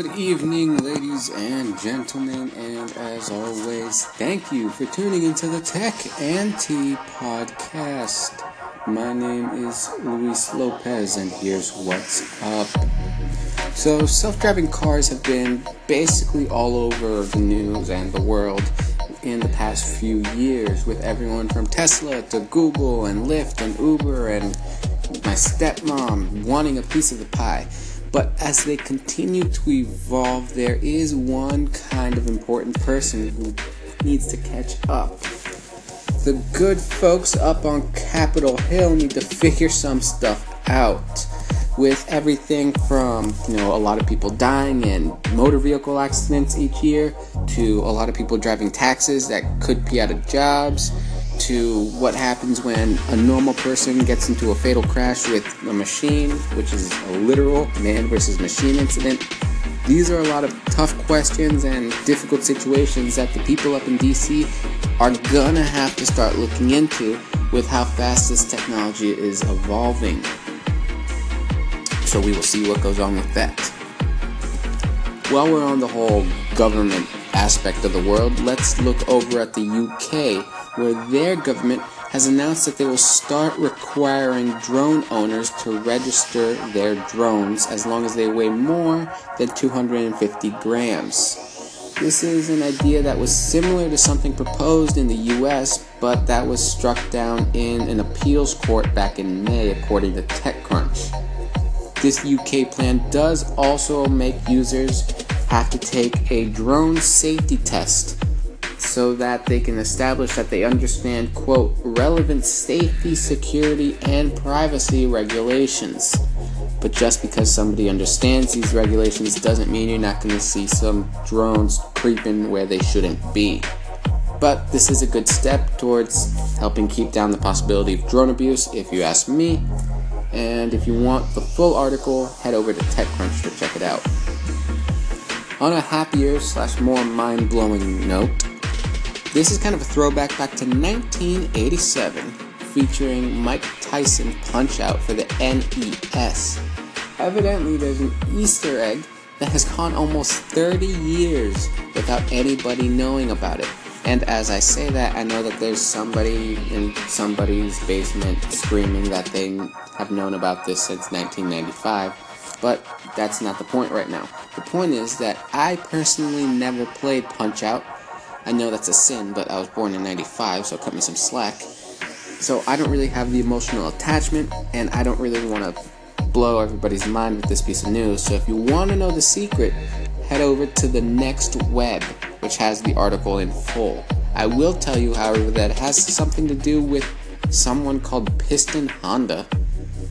Good evening, ladies and gentlemen, and as always, thank you for tuning into the Tech and Tea podcast. My name is Luis Lopez, and here's what's up. So, self driving cars have been basically all over the news and the world in the past few years, with everyone from Tesla to Google and Lyft and Uber and my stepmom wanting a piece of the pie. But as they continue to evolve, there is one kind of important person who needs to catch up. The good folks up on Capitol Hill need to figure some stuff out. With everything from, you know, a lot of people dying in motor vehicle accidents each year to a lot of people driving taxis that could be out of jobs to what happens when a normal person gets into a fatal crash with a machine, which is a literal man versus machine incident. These are a lot of tough questions and difficult situations that the people up in DC are gonna have to start looking into with how fast this technology is evolving. So we will see what goes on with that. While we're on the whole government aspect of the world, let's look over at the UK where their government has announced that they will start requiring drone owners to register their drones as long as they weigh more than 250 grams. This is an idea that was similar to something proposed in the US, but that was struck down in an appeals court back in May, according to TechCrunch. This UK plan does also make users have to take a drone safety test so that they can establish that they understand, quote, relevant safety, security, and privacy regulations. But just because somebody understands these regulations doesn't mean you're not going to see some drones creeping where they shouldn't be. But this is a good step towards helping keep down the possibility of drone abuse, if you ask me. And if you want the full article, head over to TechCrunch to check it out. On a happier slash more mind blowing note, this is kind of a throwback back to 1987, featuring Mike Tyson Punch Out for the NES. Evidently, there's an Easter egg that has gone almost 30 years without anybody knowing about it. And as I say that, I know that there's somebody in somebody's basement screaming that they have known about this since 1995. But that's not the point right now. The point is that I personally never played Punch Out I know that's a sin, but I was born in 95, so cut me some slack. So I don't really have the emotional attachment, and I don't really want to blow everybody's mind with this piece of news. So if you want to know the secret, head over to the next web, which has the article in full. I will tell you, however, that it has something to do with someone called Piston Honda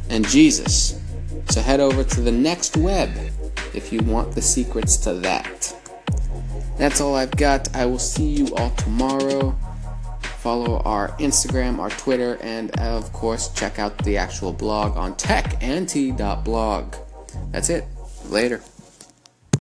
and Jesus. So head over to the next web if you want the secrets to that. That's all I've got. I will see you all tomorrow. Follow our Instagram, our Twitter, and of course, check out the actual blog on techandtea.blog. That's it. Later.